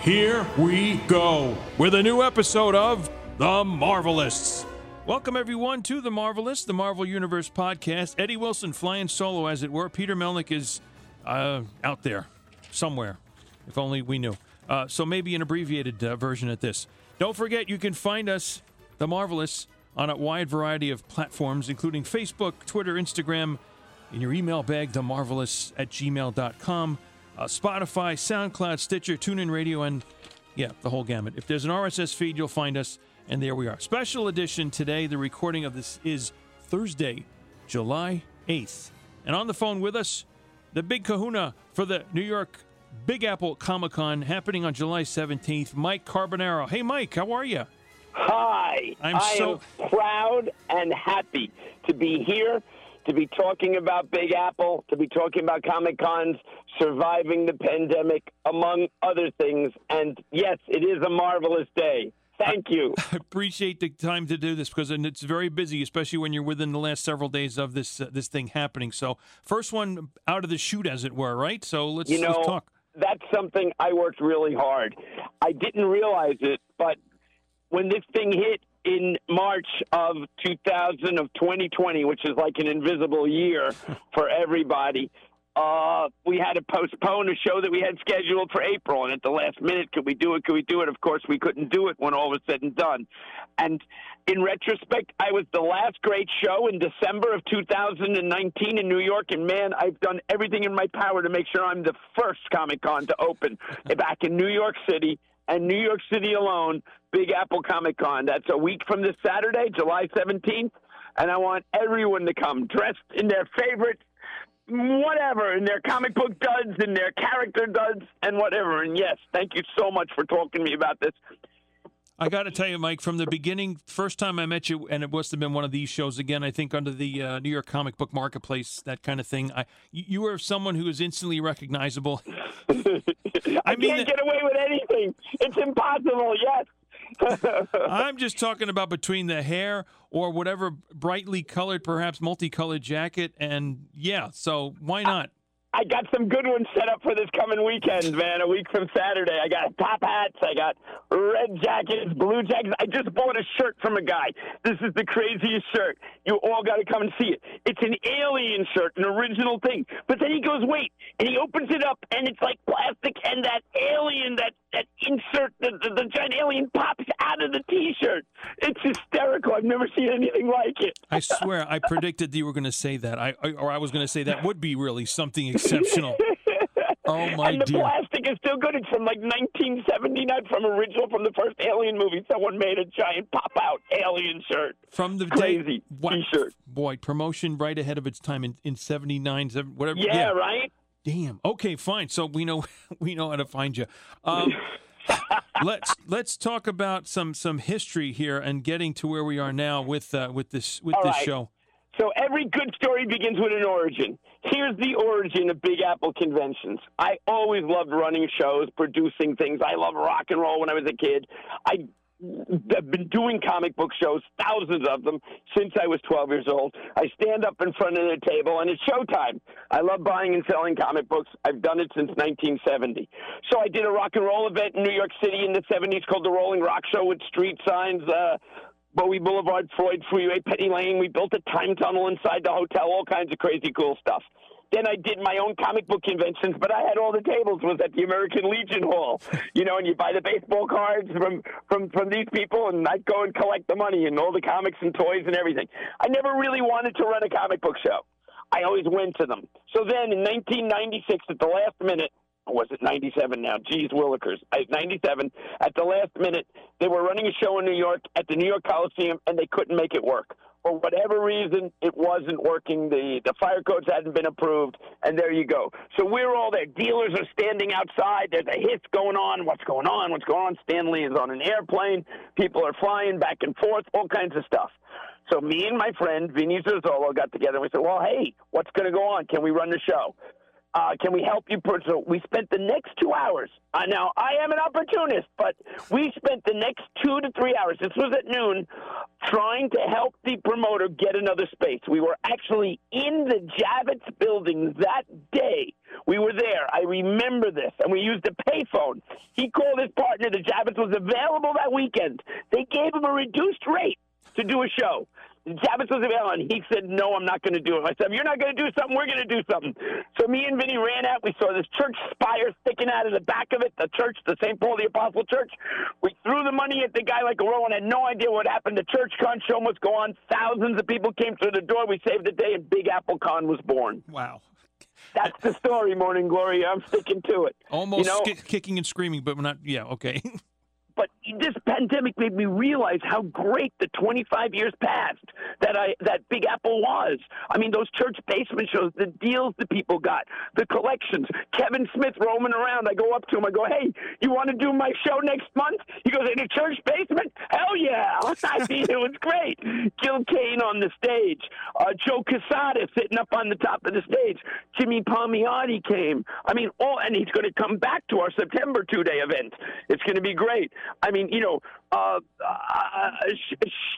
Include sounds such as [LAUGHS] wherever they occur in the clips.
Here we go with a new episode of The Marvelists. Welcome, everyone, to The Marvelists, the Marvel Universe podcast. Eddie Wilson flying solo, as it were. Peter Melnick is uh, out there somewhere, if only we knew. Uh, so maybe an abbreviated uh, version at this. Don't forget, you can find us, The Marvelists, on a wide variety of platforms, including Facebook, Twitter, Instagram, in your email bag, themarvelists at gmail.com, uh, Spotify, SoundCloud, Stitcher, TuneIn Radio, and yeah, the whole gamut. If there's an RSS feed, you'll find us, and there we are. Special edition today. The recording of this is Thursday, July 8th. And on the phone with us, the big kahuna for the New York Big Apple Comic Con happening on July 17th, Mike Carbonaro. Hey, Mike, how are you? Hi. I'm I so- proud and happy to be here, to be talking about Big Apple, to be talking about Comic Cons, surviving the pandemic, among other things. And yes, it is a marvelous day. Thank you. [LAUGHS] I appreciate the time to do this because and it's very busy, especially when you're within the last several days of this uh, this thing happening. So, first one out of the chute, as it were, right? So let's, You know, let's talk. that's something I worked really hard. I didn't realize it, but when this thing hit in March of 2000 of 2020, which is like an invisible year [LAUGHS] for everybody, uh, we had to postpone a show that we had scheduled for April. And at the last minute, could we do it? Could we do it? Of course, we couldn't do it when all was said and done. And in retrospect, I was the last great show in December of 2019 in New York. And man, I've done everything in my power to make sure I'm the first Comic Con to open [LAUGHS] back in New York City and New York City alone, Big Apple Comic Con. That's a week from this Saturday, July 17th. And I want everyone to come dressed in their favorite whatever, in their comic book duds, in their character duds, and whatever. And yes, thank you so much for talking to me about this. I got to tell you, Mike, from the beginning, first time I met you, and it must have been one of these shows again. I think under the uh, New York Comic Book Marketplace, that kind of thing. I, you, were someone who is instantly recognizable. [LAUGHS] I, mean can't get away with anything. It's impossible. Yes. [LAUGHS] I'm just talking about between the hair or whatever brightly colored, perhaps multicolored jacket, and yeah. So why not? I got some good ones set up for this coming weekend, man. A week from Saturday. I got top hats. I got red jackets, blue jackets. I just bought a shirt from a guy. This is the craziest shirt. You all got to come and see it. It's an alien shirt, an original thing. But then he goes, wait, and he opens it up, and it's like plastic, and that alien, that that insert, the, the, the giant alien pops out of the T-shirt. It's hysterical. I've never seen anything like it. I swear, I predicted that you were going to say that, I, I or I was going to say that would be really something [LAUGHS] exceptional. [LAUGHS] Oh my and the dear! plastic is still good. It's from like 1979, from original from the first Alien movie. Someone made a giant pop out Alien shirt. From the Crazy day, T-shirt. boy, promotion right ahead of its time in in '79, whatever. Yeah, right. Damn. Okay, fine. So we know [LAUGHS] we know how to find you. Um, [LAUGHS] let's let's talk about some some history here and getting to where we are now with uh, with this with All this right. show. So every good story begins with an origin. Here's the origin of Big Apple conventions. I always loved running shows, producing things. I love rock and roll when I was a kid. I have been doing comic book shows, thousands of them, since I was 12 years old. I stand up in front of the table, and it's showtime. I love buying and selling comic books. I've done it since 1970. So I did a rock and roll event in New York City in the 70s called the Rolling Rock Show with street signs. Uh, Bowie Boulevard, Freud Freeway, Penny Lane. We built a time tunnel inside the hotel, all kinds of crazy cool stuff. Then I did my own comic book conventions, but I had all the tables was at the American Legion Hall, [LAUGHS] you know, and you buy the baseball cards from from from these people, and I'd go and collect the money and all the comics and toys and everything. I never really wanted to run a comic book show. I always went to them. So then in 1996, at the last minute, was it 97 now? Geez, Willikers. I- 97. At the last minute, they were running a show in New York at the New York Coliseum, and they couldn't make it work. for whatever reason, it wasn't working. The the fire codes hadn't been approved, and there you go. So we're all there. Dealers are standing outside. There's a hit going on. What's going on? What's going on? Stan Lee is on an airplane. People are flying back and forth. All kinds of stuff. So me and my friend Vinny Zazzolo got together and we said, "Well, hey, what's going to go on? Can we run the show?" Uh, can we help you? So we spent the next two hours. Uh, now, I am an opportunist, but we spent the next two to three hours, this was at noon, trying to help the promoter get another space. We were actually in the Javits building that day. We were there. I remember this. And we used a payphone. He called his partner. The Javits was available that weekend. They gave him a reduced rate to do a show. Javits was available, and he said, "No, I'm not going to do it." I said, "You're not going to do something. We're going to do something." So me and Vinny ran out. We saw this church spire sticking out of the back of it, the church, the St. Paul the Apostle Church. We threw the money at the guy like a row, and had no idea what happened. The church con show must go on. Thousands of people came through the door. We saved the day, and Big Apple Con was born. Wow. That's the story, Morning Glory. I'm sticking to it. Almost you know, kicking and screaming, but we're not. Yeah, okay. [LAUGHS] but this pandemic made me realize how great the 25 years past that I that Big Apple was. I mean, those church basement shows, the deals the people got, the collections. Kevin Smith roaming around. I go up to him. I go, "Hey, you want to do my show next month?" He goes, "In a church basement? Hell yeah!" [LAUGHS] I mean, it was great. Gil Kane on the stage, uh, Joe Quesada sitting up on the top of the stage. Jimmy Palmiotti came. I mean, all and he's going to come back to our September two-day event. It's going to be great. I mean, you know, uh, uh,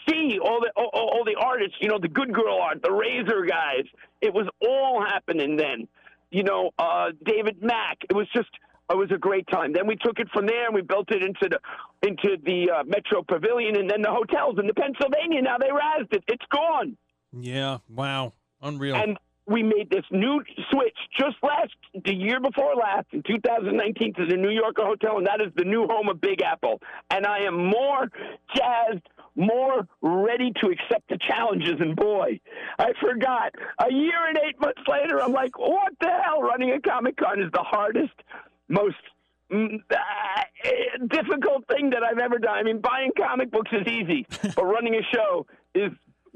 she, all the all, all the artists, you know, the good girl art, the Razor guys. It was all happening then. You know, uh, David Mack. It was just it was a great time. Then we took it from there and we built it into the into the uh, Metro Pavilion and then the hotels in the Pennsylvania. Now they razzed it. It's gone. Yeah. Wow. Unreal. And we made this new switch just last the year before last in 2019 to the New Yorker Hotel, and that is the new home of Big Apple. And I am more jazzed, more ready to accept the challenges. And boy, I forgot. A year and eight months later, I'm like, what the hell? Running a Comic Con is the hardest, most mm, uh, difficult thing that I've ever done. I mean, buying comic books is easy, [LAUGHS] but running a show is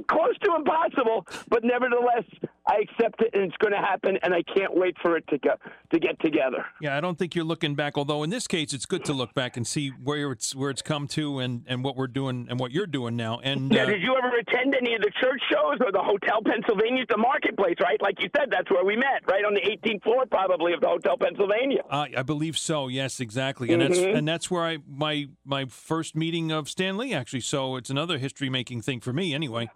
close to impossible, but nevertheless, I accept it, and it's going to happen, and I can't wait for it to go, to get together. Yeah, I don't think you're looking back. Although in this case, it's good to look back and see where it's where it's come to, and, and what we're doing, and what you're doing now. And yeah, uh, did you ever attend any of the church shows or the Hotel Pennsylvania, the marketplace? Right, like you said, that's where we met, right on the 18th floor, probably of the Hotel Pennsylvania. Uh, I believe so. Yes, exactly, and mm-hmm. that's and that's where I my my first meeting of Stan Lee actually. So it's another history making thing for me, anyway.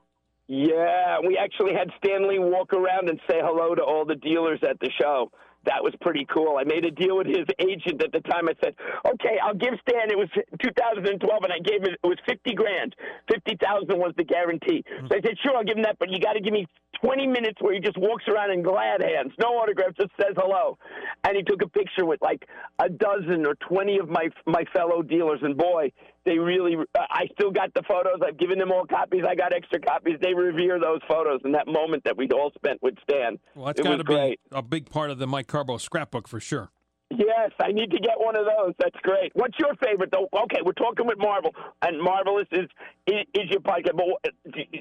Yeah, we actually had Stan Lee walk around and say hello to all the dealers at the show. That was pretty cool. I made a deal with his agent at the time. I said, "Okay, I'll give Stan." It was 2012, and I gave it. It was 50 grand. 50,000 was the guarantee. Hmm. So I said, "Sure, I'll give him that, but you got to give me 20 minutes where he just walks around in glad hands, no autograph, just says hello." And he took a picture with like a dozen or 20 of my my fellow dealers, and boy, they really i still got the photos i've given them all copies i got extra copies they revere those photos and that moment that we all spent with stan well that's got to be a big part of the mike carbo scrapbook for sure Yes, I need to get one of those. That's great. What's your favorite though? Okay, we're talking with Marvel, and Marvelists is is, is your podcast. But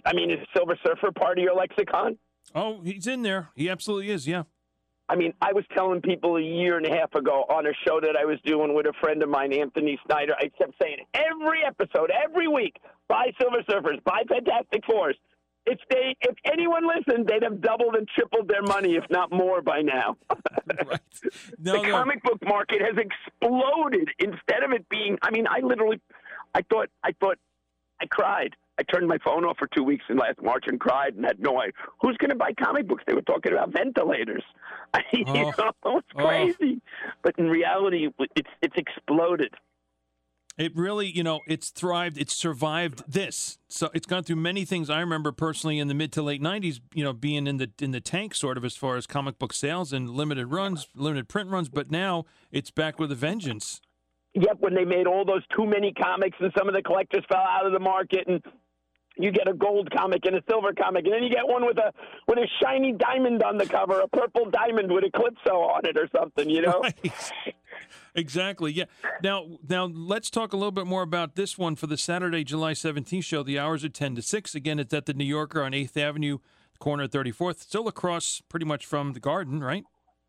I mean, is Silver Surfer part of your lexicon? Oh, he's in there. He absolutely is. Yeah. I mean, I was telling people a year and a half ago on a show that I was doing with a friend of mine, Anthony Snyder. I kept saying every episode, every week, buy Silver Surfers, buy Fantastic Fours. If they, if anyone listened, they'd have doubled and tripled their money, if not more, by now. [LAUGHS] right. no, the no. comic book market has exploded. Instead of it being, I mean, I literally, I thought, I thought, I cried. I turned my phone off for two weeks in last March and cried and had no idea who's going to buy comic books. They were talking about ventilators. [LAUGHS] I, you oh. know, it's oh. crazy. Oh. But in reality, it's it's exploded. It really, you know, it's thrived. It's survived this. So it's gone through many things. I remember personally in the mid to late '90s, you know, being in the in the tank sort of as far as comic book sales and limited runs, limited print runs. But now it's back with a vengeance. Yep, when they made all those too many comics and some of the collectors fell out of the market and you get a gold comic and a silver comic, and then you get one with a with a shiny diamond on the cover, a purple diamond with Eclipso on it or something, you know. Right. Exactly. Yeah. Now, now let's talk a little bit more about this one for the Saturday, July 17th show. The hours are 10 to 6. Again, it's at the New Yorker on 8th Avenue, corner 34th, still across pretty much from the garden, right?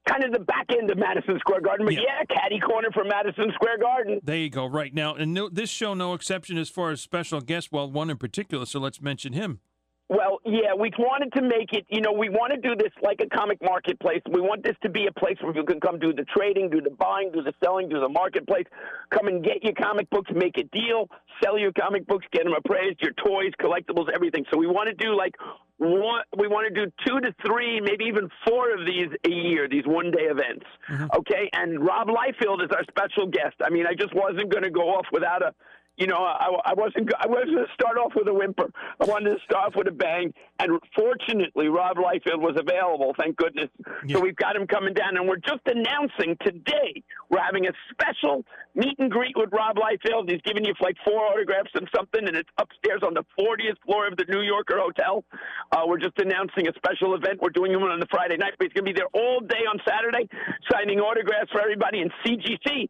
Kind of the back end of Madison Square Garden, but Yeah. yeah, caddy corner for Madison Square Garden. There you go. Right now, and no, this show, no exception as far as special guests. Well, one in particular. So let's mention him. Well, yeah, we wanted to make it, you know, we want to do this like a comic marketplace. We want this to be a place where you can come do the trading, do the buying, do the selling, do the marketplace. Come and get your comic books, make a deal, sell your comic books, get them appraised, your toys, collectibles, everything. So we want to do like one, we want to do two to three, maybe even four of these a year, these one day events. Mm-hmm. Okay. And Rob Liefeld is our special guest. I mean, I just wasn't going to go off without a, you know, I, I wasn't. I wasn't going to start off with a whimper. I wanted to start off with a bang. And fortunately, Rob Liefeld was available. Thank goodness. Yeah. So we've got him coming down, and we're just announcing today we're having a special meet and greet with Rob Liefeld. He's giving you like four autographs and something, and it's upstairs on the 40th floor of the New Yorker Hotel. Uh, we're just announcing a special event. We're doing them on the Friday night, but he's going to be there all day on Saturday, signing autographs for everybody. And CGC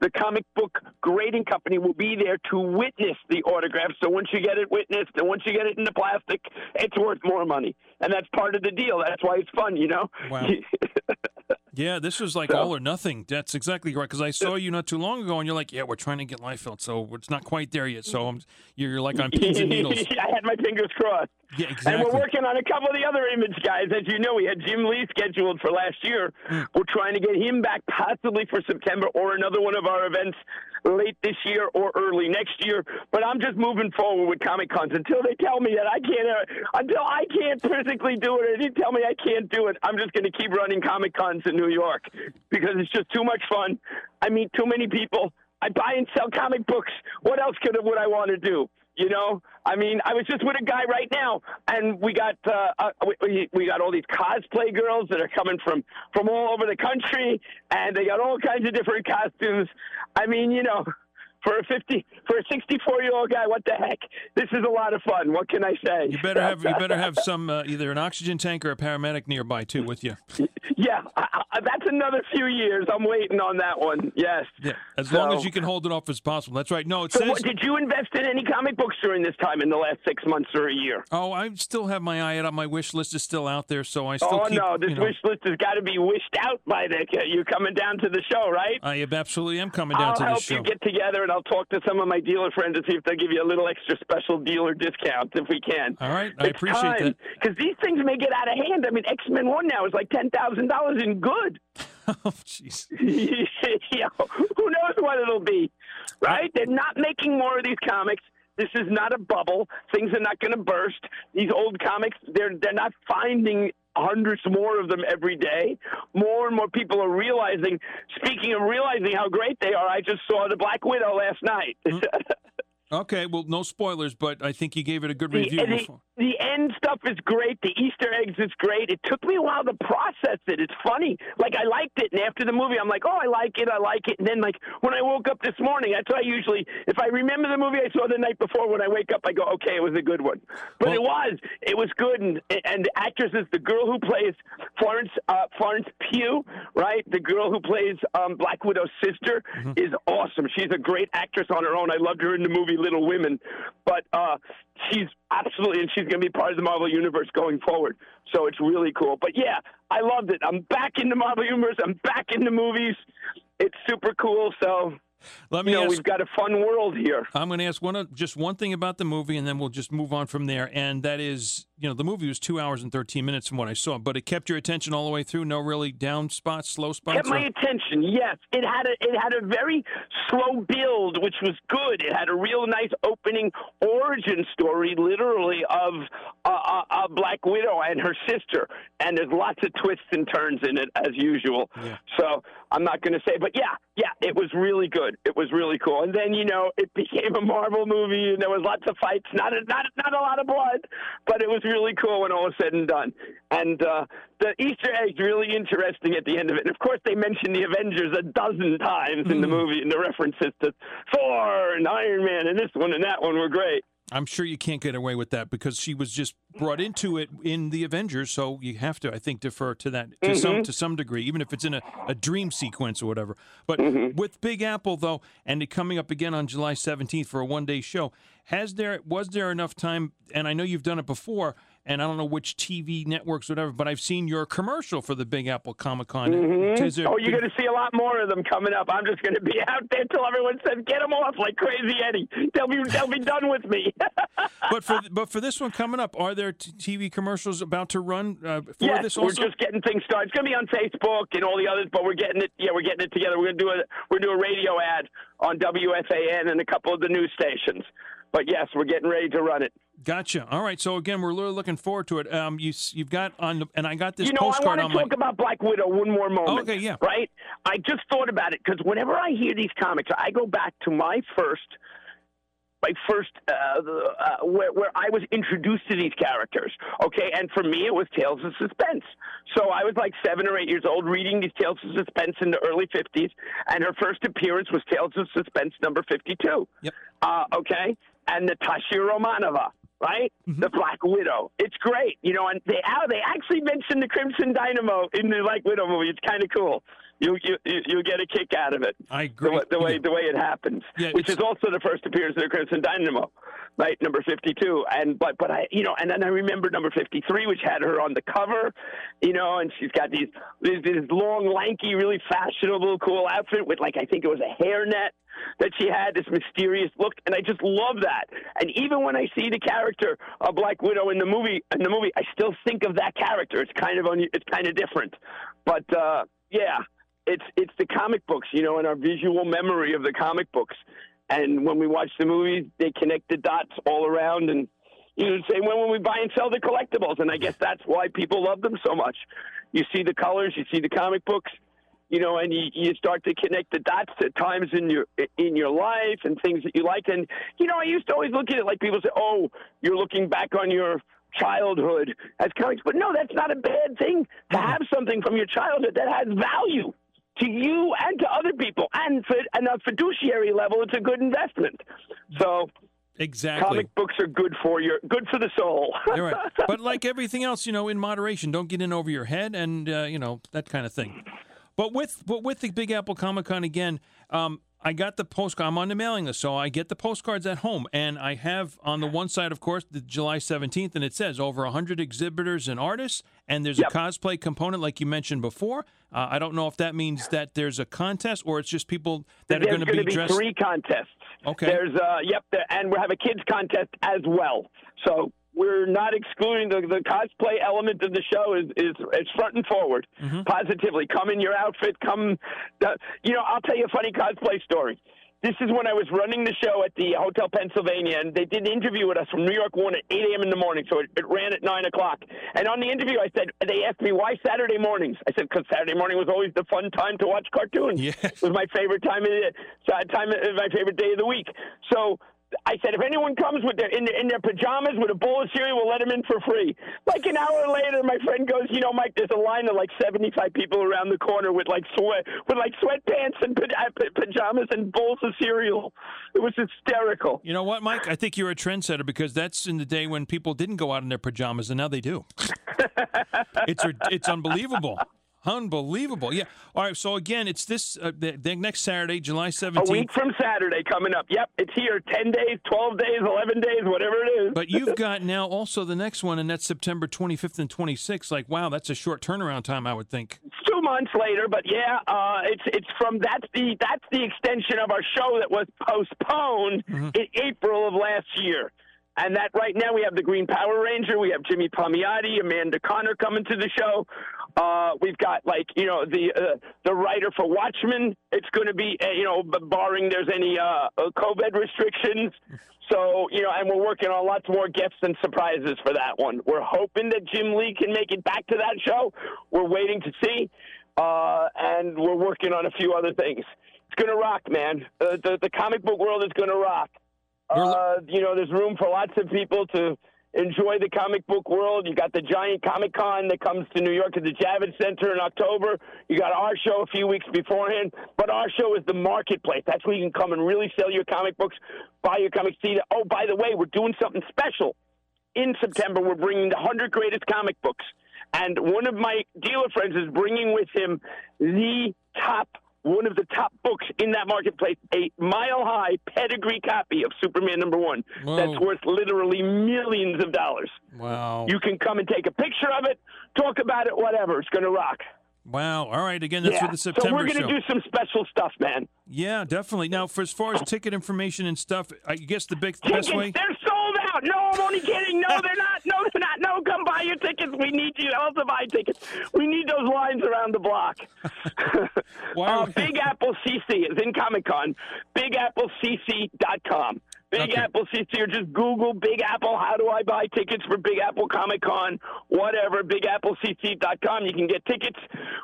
the comic book grading company will be there to witness the autograph. So once you get it witnessed and once you get it in the plastic, it's worth more money. And that's part of the deal. That's why it's fun, you know? Wow. [LAUGHS] Yeah, this was like So- all or nothing. That's exactly right. Because I saw you not too long ago, and you're like, "Yeah, we're trying to get Liefeld, so it's not quite there yet." So I'm, you're like on pins and [LAUGHS] needles. I had my fingers crossed. Yeah, exactly. And we're working on a couple of the other image guys. As you know, we had Jim Lee scheduled for last year. Hmm. We're trying to get him back possibly for September or another one of our events late this year or early next year. But I'm just moving forward with Comic Cons until they tell me that I can't, uh, until I can't physically do it or they tell me I can't do it. I'm just going to keep running Comic Cons in New York because it's just too much fun. I meet too many people. I buy and sell comic books. What else could would I want to do? You know, I mean, I was just with a guy right now, and we got uh, uh, we, we got all these cosplay girls that are coming from from all over the country, and they got all kinds of different costumes. I mean, you know, for a fifty for a sixty four year old guy, what the heck? This is a lot of fun. What can I say? You better have you [LAUGHS] better have some uh, either an oxygen tank or a paramedic nearby too with you. [LAUGHS] yeah, I, I, that's another few years. I'm waiting on that one. Yes. Yeah, as long as you can hold it off as possible. That's right. No, it So, says. what, did you invest in any comic books during this time in the last six months or a year? Oh, I still have my eye out. My wish list is still out there, so I still Oh keep. no, this you know, wish list has got to be wished out by the you coming down to the show, right? I absolutely am coming down I'll to help this show. you get together, and I'll talk to some of my dealer friends and see if they'll give you a little extra special dealer discount if we can. All right, I appreciate that. Because these things may get out of hand. I mean, X Men One now is like ten thousand dollars in good. [LAUGHS] oh, jeez. [LAUGHS] you know, who knows what it'll be, right? They're not making more of these comics. This is not a bubble. Things are not going to burst. These old comics, they're they're not finding hundreds more of them every day. More and more people are realizing. Speaking of realizing how great they are, I just saw the Black Widow last night. Hmm. [LAUGHS] Okay, well, no spoilers, but I think you gave it a good review the, before. The end stuff is great. The Easter eggs is great. It took me a while to process it. It's funny. Like I liked it, and after the movie, I'm like, oh, I like it, I like it. And then like when I woke up this morning, that's why I usually, if I remember the movie I saw the night before, when I wake up, I go, okay, it was a good one. But Well- it was, it was good. And and the actress is the girl who plays Florence uh, Florence Pugh, right? The girl who plays um, Black Widow's sister Mm-hmm. is awesome. She's a great actress on her own. I loved her in the movie Little Women, but uh, she's absolutely, and she's going to be part of the Marvel Universe going forward. So it's really cool. But yeah, I loved it. I'm back in the Marvel Universe. I'm back in the movies. It's super cool. So Let me you know, ask. we've got a fun world here. I'm going to ask one just one thing about the movie, and then we'll just move on from there. And that is, you know, the movie was two hours and 13 minutes from what I saw, but it kept your attention all the way through. No really down spots, slow spots. kept my attention. Yes, it had a it had a very slow build, which was good. It had a real nice opening origin story, literally of a uh, uh, Black Widow and her sister, and there's lots of twists and turns in it as usual. Yeah. So I'm not going to say, but yeah, yeah, it was really good. It was really cool. And then you know it [LAUGHS] became a Marvel movie, and there was lots of fights. Not a, not not a lot of blood, but it was really cool when all was said and done. And uh, the Easter egg's really interesting at the end of it. And of course, they mentioned the Avengers a dozen times in the movie, and the references to Thor and Iron Man and this one and that one were great. I'm sure you can't get away with that because she was just brought into it in the Avengers, so you have to, I think, defer to that to Mm-hmm. some to some degree, even if it's in a, a dream sequence or whatever. But Mm-hmm. with Big Apple though, and it coming up again on July 17th for a one day show, has there was there enough time? And I know you've done it before, and I don't know which TV networks, whatever, but I've seen your commercial for the Big Apple Comic Con. There- Oh, you're going to see a lot more of them coming up. I'm just going to be [LAUGHS] out there till everyone says, "Get them off!" Like crazy Eddie. They'll be they'll be done with me. [LAUGHS] but for but for this one coming up, are there t- TV commercials about to run uh, for yes, this we're just getting things started. It's going to be on Facebook and all the others, but we're getting it. Yeah, we're getting it together. We're going to do a we're going to do a radio ad on WFAN and a couple of the news stations. But yes, we're getting ready to run it. Gotcha. All right. So again, we're really looking forward to it. Um, you you've got on, the, and I got this you know, I want to my. talk about Black Widow one more moment. Okay, yeah. Right? I just thought about it because whenever I hear these comics, I go back to my first, my first, uh, uh, where, where I was introduced to these characters. Okay, and for me, it was Tales of Suspense. So I was like seven or eight years old reading these Tales of Suspense in the early '50s, and her first appearance was Tales of Suspense number 52. Yep. Uh, okay, and Natasha Romanova right? Mm-hmm. The Black Widow. It's great, you know. And they they actually mentioned the Crimson Dynamo in the Black Widow movie. It's kind of cool. You you you you'll get a kick out of it. I agree. wa- the way the way it happens, Yeah, which is also the first appearance of the Crimson Dynamo, right? Number fifty-two. And but but I you know, and then I remember number fifty-three, which had her on the cover, you know, and she's got these these, these long, lanky, really fashionable, cool outfit with like I think it was a hairnet that she had this mysterious look, and I just love that. And even when I see the character of Black Widow in the movie, in the movie, I still think of that character. It's kind of un- it's kind of different, but uh, yeah, it's it's the comic books, you know, and our visual memory of the comic books. And when we watch the movies, they connect the dots all around, and you know, same way when we buy and sell the collectibles. And I guess that's why people love them so much. You see the colors, you see the comic books you know, and you, you start to connect the dots at times in your in your life and things that you like. And you know, I used to always look at it like people say, "Oh, you're looking back on your childhood as comics," but no, that's not a bad thing to have something from your childhood that has value to you and to other people. And for and a fiduciary level, it's a good investment. So. Exactly. Comic books are good for your good for the soul. [LAUGHS] Right. But like [LAUGHS] everything else, you know, in moderation. Don't get in over your head, and uh, you know that kind of thing. But with but with the Big Apple Comic Con again, um, I got the postcard. I'm on the mailing list, so I get the postcards at home, and I have on the one side, of course, the July 17th, and it says over 100 exhibitors and artists, and there's Yep. a cosplay component, like you mentioned before. Uh, I don't know if that means that there's a contest or it's just people that are going to be be dressed. three contests. Okay. There's uh yep, there, and we have a kids contest as well. So we're not excluding the, the cosplay element of the show is is it's front and forward Mm-hmm. positively. Come in your outfit. Come, the, you know. I'll tell you a funny cosplay story. This is when I was running the show at the Hotel Pennsylvania, and they did an interview with us from New York One at 8 a.m. in the morning. So it, it ran at 9 o'clock. And on the interview, I said, they asked me why Saturday mornings. I said, because Saturday morning was always the fun time to watch cartoons. Yes. It was my favorite time of the time, of my favorite day of the week. So I said, if anyone comes with their in, their in their pajamas with a bowl of cereal, we'll let them in for free. Like an hour later, my friend goes, you know, Mike, there's a line of like 75 people around the corner with like sweat with like sweatpants and uh, pa- pajamas and bowls of cereal. It was hysterical. You know what, Mike? I think you're a trendsetter because that's in the day when people didn't go out in their pajamas, and now they do. [LAUGHS] it's it's unbelievable, unbelievable. Yeah. All right. So again, it's this uh, the, the next Saturday, July 17th. A week from Saturday coming up. Yep, it's here. 10 days, 12 days, 11 days, whatever it is. But you've [LAUGHS] got now also the next one, and that's September 25th and 26th. Like, wow, that's a short turnaround time, I would think. It's two months later, but yeah, uh, it's it's from that's the that's the extension of our show that was postponed in April of last year. And that right now we have the Green Power Ranger, we have Jimmy Palmiotti, Amanda Conner coming to the show. Uh, we've got like you know the uh, the writer for Watchmen. It's going to be uh, you know barring there's any uh, uh, COVID restrictions. So you know, and we're working on lots more gifts and surprises for that one. We're hoping that Jim Lee can make it back to that show. We're waiting to see, uh, and we're working on a few other things. It's going to rock, man. Uh, the the comic book world is going to rock. Uh, you know, there's room for lots of people to enjoy the comic book world. You got the giant Comic Con that comes to New York at the Javits Center in October. You got our show a few weeks beforehand, but our show is the marketplace. That's where you can come and really sell your comic books, buy your comics. See, that, oh, by the way, we're doing something special in September. We're bringing the 100 greatest comic books. And one of my dealer friends is bringing with him the top one of the top books in that marketplace, a mile high pedigree copy of Superman number one Whoa. that's worth literally millions of dollars. Wow. You can come and take a picture of it, talk about it, whatever. It's going to rock. Wow. All right. Again, that's yeah. for the September so we're going to do some special stuff, man. yeah, definitely. Now, for as far as ticket information and stuff, I guess the big Tickets, best way. they're sold out. No, I'm only kidding. No, they're not. No, they're We need you to also buy tickets. We need those lines around the block. [LAUGHS] Uh, Big [LAUGHS] Apple CC is in Comic Con. BigAppleCC.com. Big Okay. Apple CC, or just Google Big Apple. How do I buy tickets for Big Apple Comic Con? Whatever. BigAppleCC.com. You can get tickets.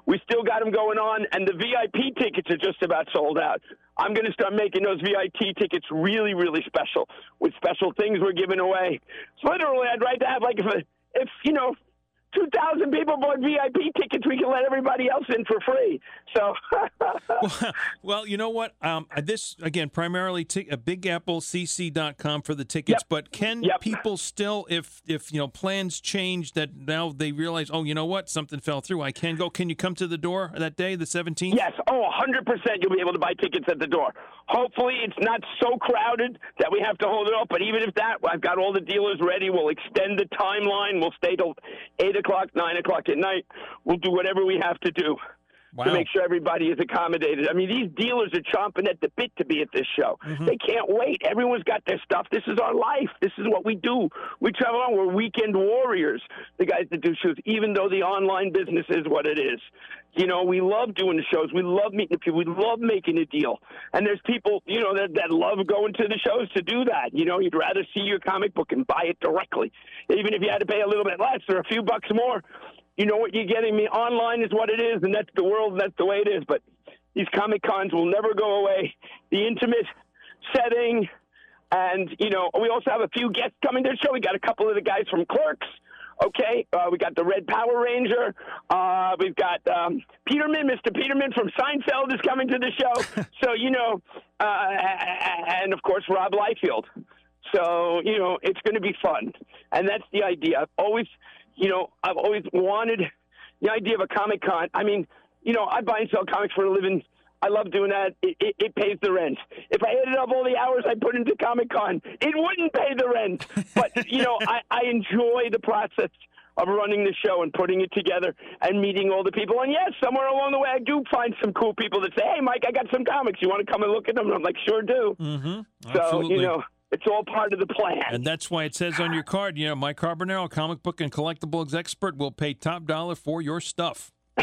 We still got them going on, and the VIP tickets are just about sold out. I'm going to start making those VIP tickets really, really special with special things we're giving away. So literally, I'd like to have like if, if you know. 2,000 people bought VIP tickets. We can let everybody else in for free. So, [LAUGHS] well, well, you know what? Um, this again, primarily t- uh, BigAppleCC.com for the tickets. Yep. But can Yep. people still, if if you know plans change, that now they realize, oh, you know what, something fell through. I can go. Can you come to the door that day, the seventeenth? Yes. Oh, 100% you'll be able to buy tickets at the door. Hopefully, it's not so crowded that we have to hold it up. But even if that, I've got all the dealers ready. We'll extend the timeline. We'll stay till 8 o'clock, 9 o'clock at night. We'll do whatever we have to do Wow. to make sure everybody is accommodated. I mean, these dealers are chomping at the bit to be at this show. Mm-hmm. They can't wait. Everyone's got their stuff. This is our life. This is what we do. We travel on. We're weekend warriors, the guys that do shows, even though the online business is what it is. You know, we love doing the shows. We love meeting the people. We love making a deal. And there's people, you know, that, that love going to the shows to do that. You know, you'd rather see your comic book and buy it directly, even if you had to pay a little bit less or a few bucks more you know what you're getting. me. online is what it is, and that's the world, and that's the way it is. But these comic cons will never go away. The intimate setting, and you know, we also have a few guests coming to the show. We got a couple of the guys from Clerks. Okay, uh, we got the Red Power Ranger. Uh, we've got um, Peterman, Mr. Peterman from Seinfeld is coming to the show. [LAUGHS] so you know, uh, and of course Rob Liefeld. So you know, it's going to be fun, and that's the idea. I've always, you know, I've always wanted the idea of a Comic Con. I mean, you know, I buy and sell comics for a living. I love doing that. It, it, it pays the rent. If I added up all the hours I put into Comic Con, it wouldn't pay the rent. But [LAUGHS] you know, I, I enjoy the process of running the show and putting it together and meeting all the people. And yes, somewhere along the way, I do find some cool people that say, "Hey, Mike, I got some comics. You want to come and look at them?" And I'm like, "Sure do." Mm-hmm. So you know, it's all part of the plan. And that's why it says on your card, you know, Mike Carbonaro, comic book and collectibles expert, will pay top dollar for your stuff. [LAUGHS]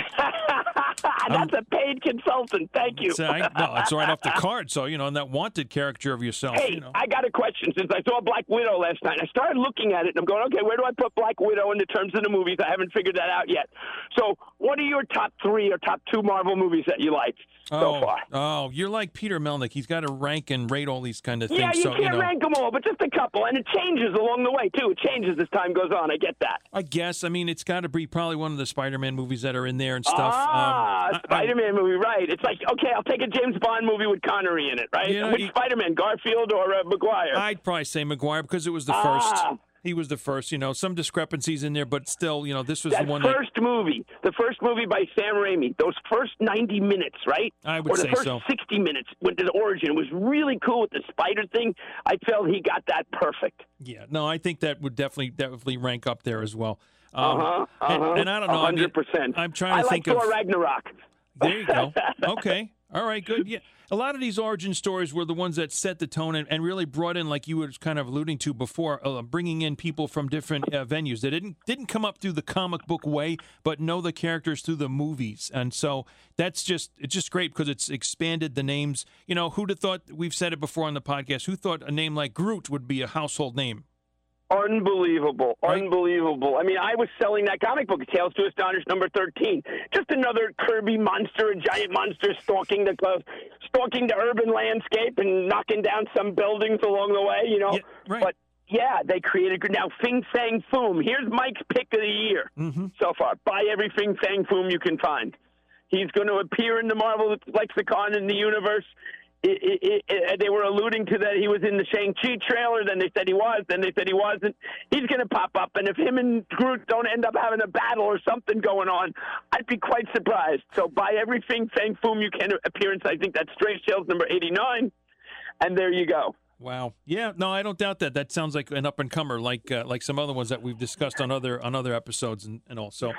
[LAUGHS] That's a paid consultant. Thank you. So I, no, it's right off the [LAUGHS] card. So you know, and that wanted character of yourself. Hey, you know. I got a question. Since I saw Black Widow last night, I started looking at it and I'm going, okay, where do I put Black Widow in the terms of the movies? I haven't figured that out yet. So, what are your top three or top two Marvel movies that you liked so oh, far? oh, you're like Peter Melnick. He's got to rank and rate all these kind of things. Yeah, you so can't you know, rank them all, but just a couple, and it changes along the way too. It changes as time goes on. I get that. I guess. I mean, it's got to be probably one of the Spider-Man movies that are in there and stuff. Ah, Um, Spider-Man movie, right? It's like okay, I'll take a James Bond movie with Connery in it, right? You know, Which you- Spider-Man, Garfield or uh, Maguire? I'd probably say Maguire because it was the Ah. first. He was the first. You know, some discrepancies in there, but still, you know, this was that the one that first movie, the first movie by Sam Raimi, those first 90 minutes, right? I would or the say first so. 60 minutes went to the origin. It was really cool with the spider thing. I felt he got that perfect. Yeah, no, I think that would definitely definitely rank up there as well. Um, Uh-huh, and- uh-huh. And, I don't know. 100%. I'm trying I to like think Thor of. Ragnarok. There you go. [LAUGHS] Okay. All right. Good. Yeah. A lot of these origin stories were the ones that set the tone and, and really brought in, like you were kind of alluding to before, uh, bringing in people from different uh, venues that didn't didn't come up through the comic book way, but know the characters through the movies. And so that's just it's just great because it's expanded the names. You know, who'd have thought? We've said it before on the podcast. Who thought a name like Groot would be a household name? Unbelievable. Right? Unbelievable. I mean, I was selling that comic book, Tales to Astonish number 13. Just another Kirby monster, a giant monster stalking the uh, stalking the urban landscape and knocking down some buildings along the way, you know. Yeah, right. But Yeah, they created now Fing Fang Foom. Here's Mike's pick of the year Mm-hmm. so far. Buy every Fing Fang Foom you can find. He's going to appear in the Marvel lexicon in the universe. It, it, it, they were alluding to that he was in the Shang Chi trailer. Then they said he was. Then they said he wasn't. He's going to pop up, and if him and Groot don't end up having a battle or something going on, I'd be quite surprised. So buy every Fing Fang Foom you can appearance. I think that's Strange Tales number eighty nine, and there you go. Wow. Yeah. No, I don't doubt that. That sounds like an up and comer, like uh, like some other ones that we've discussed on other on other episodes and, and all. So,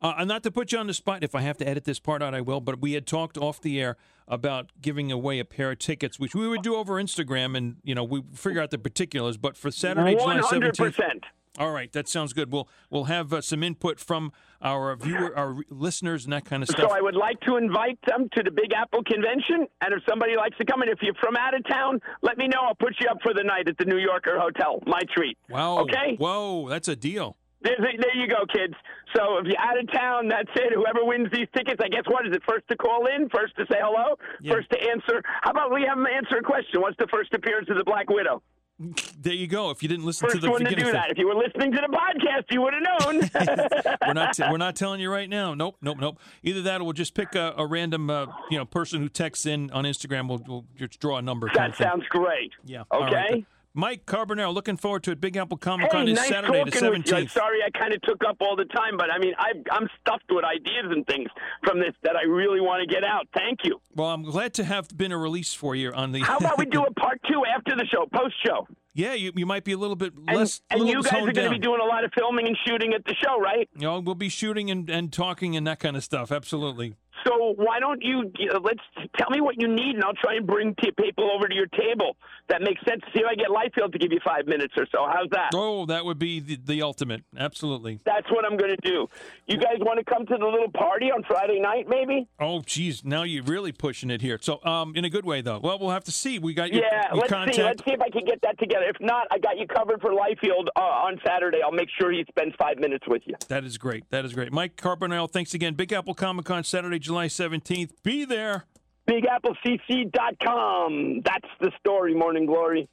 uh, and not to put you on the spot, if I have to edit this part out, I will. But we had talked off the air about giving away a pair of tickets, which we would do over Instagram, and you know we figure out the particulars. But for Saturday, July One hundred seventeenth. All right, that sounds good. We'll we'll have uh, some input from our viewer, our listeners, and that kind of stuff. So I would like to invite them to the Big Apple Convention, and if somebody likes to come, and if you're from out of town, let me know. I'll put you up for the night at the New Yorker Hotel. My treat. wow. Okay. Whoa, that's a deal. There's a, there you go, kids. So if you're out of town, that's it. Whoever wins these tickets, I guess what is it? First to call in, first to say hello, Yeah. first to answer. How about we have them answer a question? What's the first appearance of the Black Widow? There you go. If you didn't listen First to the one to do thing. that. If you were listening to the podcast, you would have known. [LAUGHS] we're not we're not [LAUGHS] telling you right now. Nope, nope, nope. Either that, or we'll just pick a, a random uh, you know person who texts in on Instagram. We'll, we'll just draw a number. that sounds great. Yeah. Okay. Mike Carbonell, looking forward to it. Big Apple Comic Con Hey, is nice Saturday the talking with you. I'm seventeenth. sorry I kind of took up all the time, but I mean, I, I'm stuffed with ideas and things from this that I really want to get out. Thank you. Well, I'm glad to have been a release for you on the. How about we do a part [LAUGHS] two after the show, post show? yeah, you, you might be a little bit And, less. and you guys are going to be doing a lot of filming and shooting at the show, right? You know, we'll be shooting and, and talking and that kind of stuff. Absolutely. So why don't you uh, let's tell me what you need, and I'll try and bring t- people over to your table. That makes sense. See if I get Liefeld to give you five minutes or so. How's that? Oh, that would be the, the ultimate. Absolutely. That's what I'm going to do. You guys want to come to the little party on Friday night, maybe? Oh, geez, now you're really pushing it here. So, um, in a good way though. Well, we'll have to see. We got your, Yeah, your let's contact. see. Let's see if I can get that together. If not, I got you covered for Liefeld uh, on Saturday. I'll make sure he spends five minutes with you. That is great. That is great. Mike Carbonell, thanks again. Big Apple Comic Con Saturday, July 17th. Be there. BigAppleCC.com. That's the story, Morning Glory.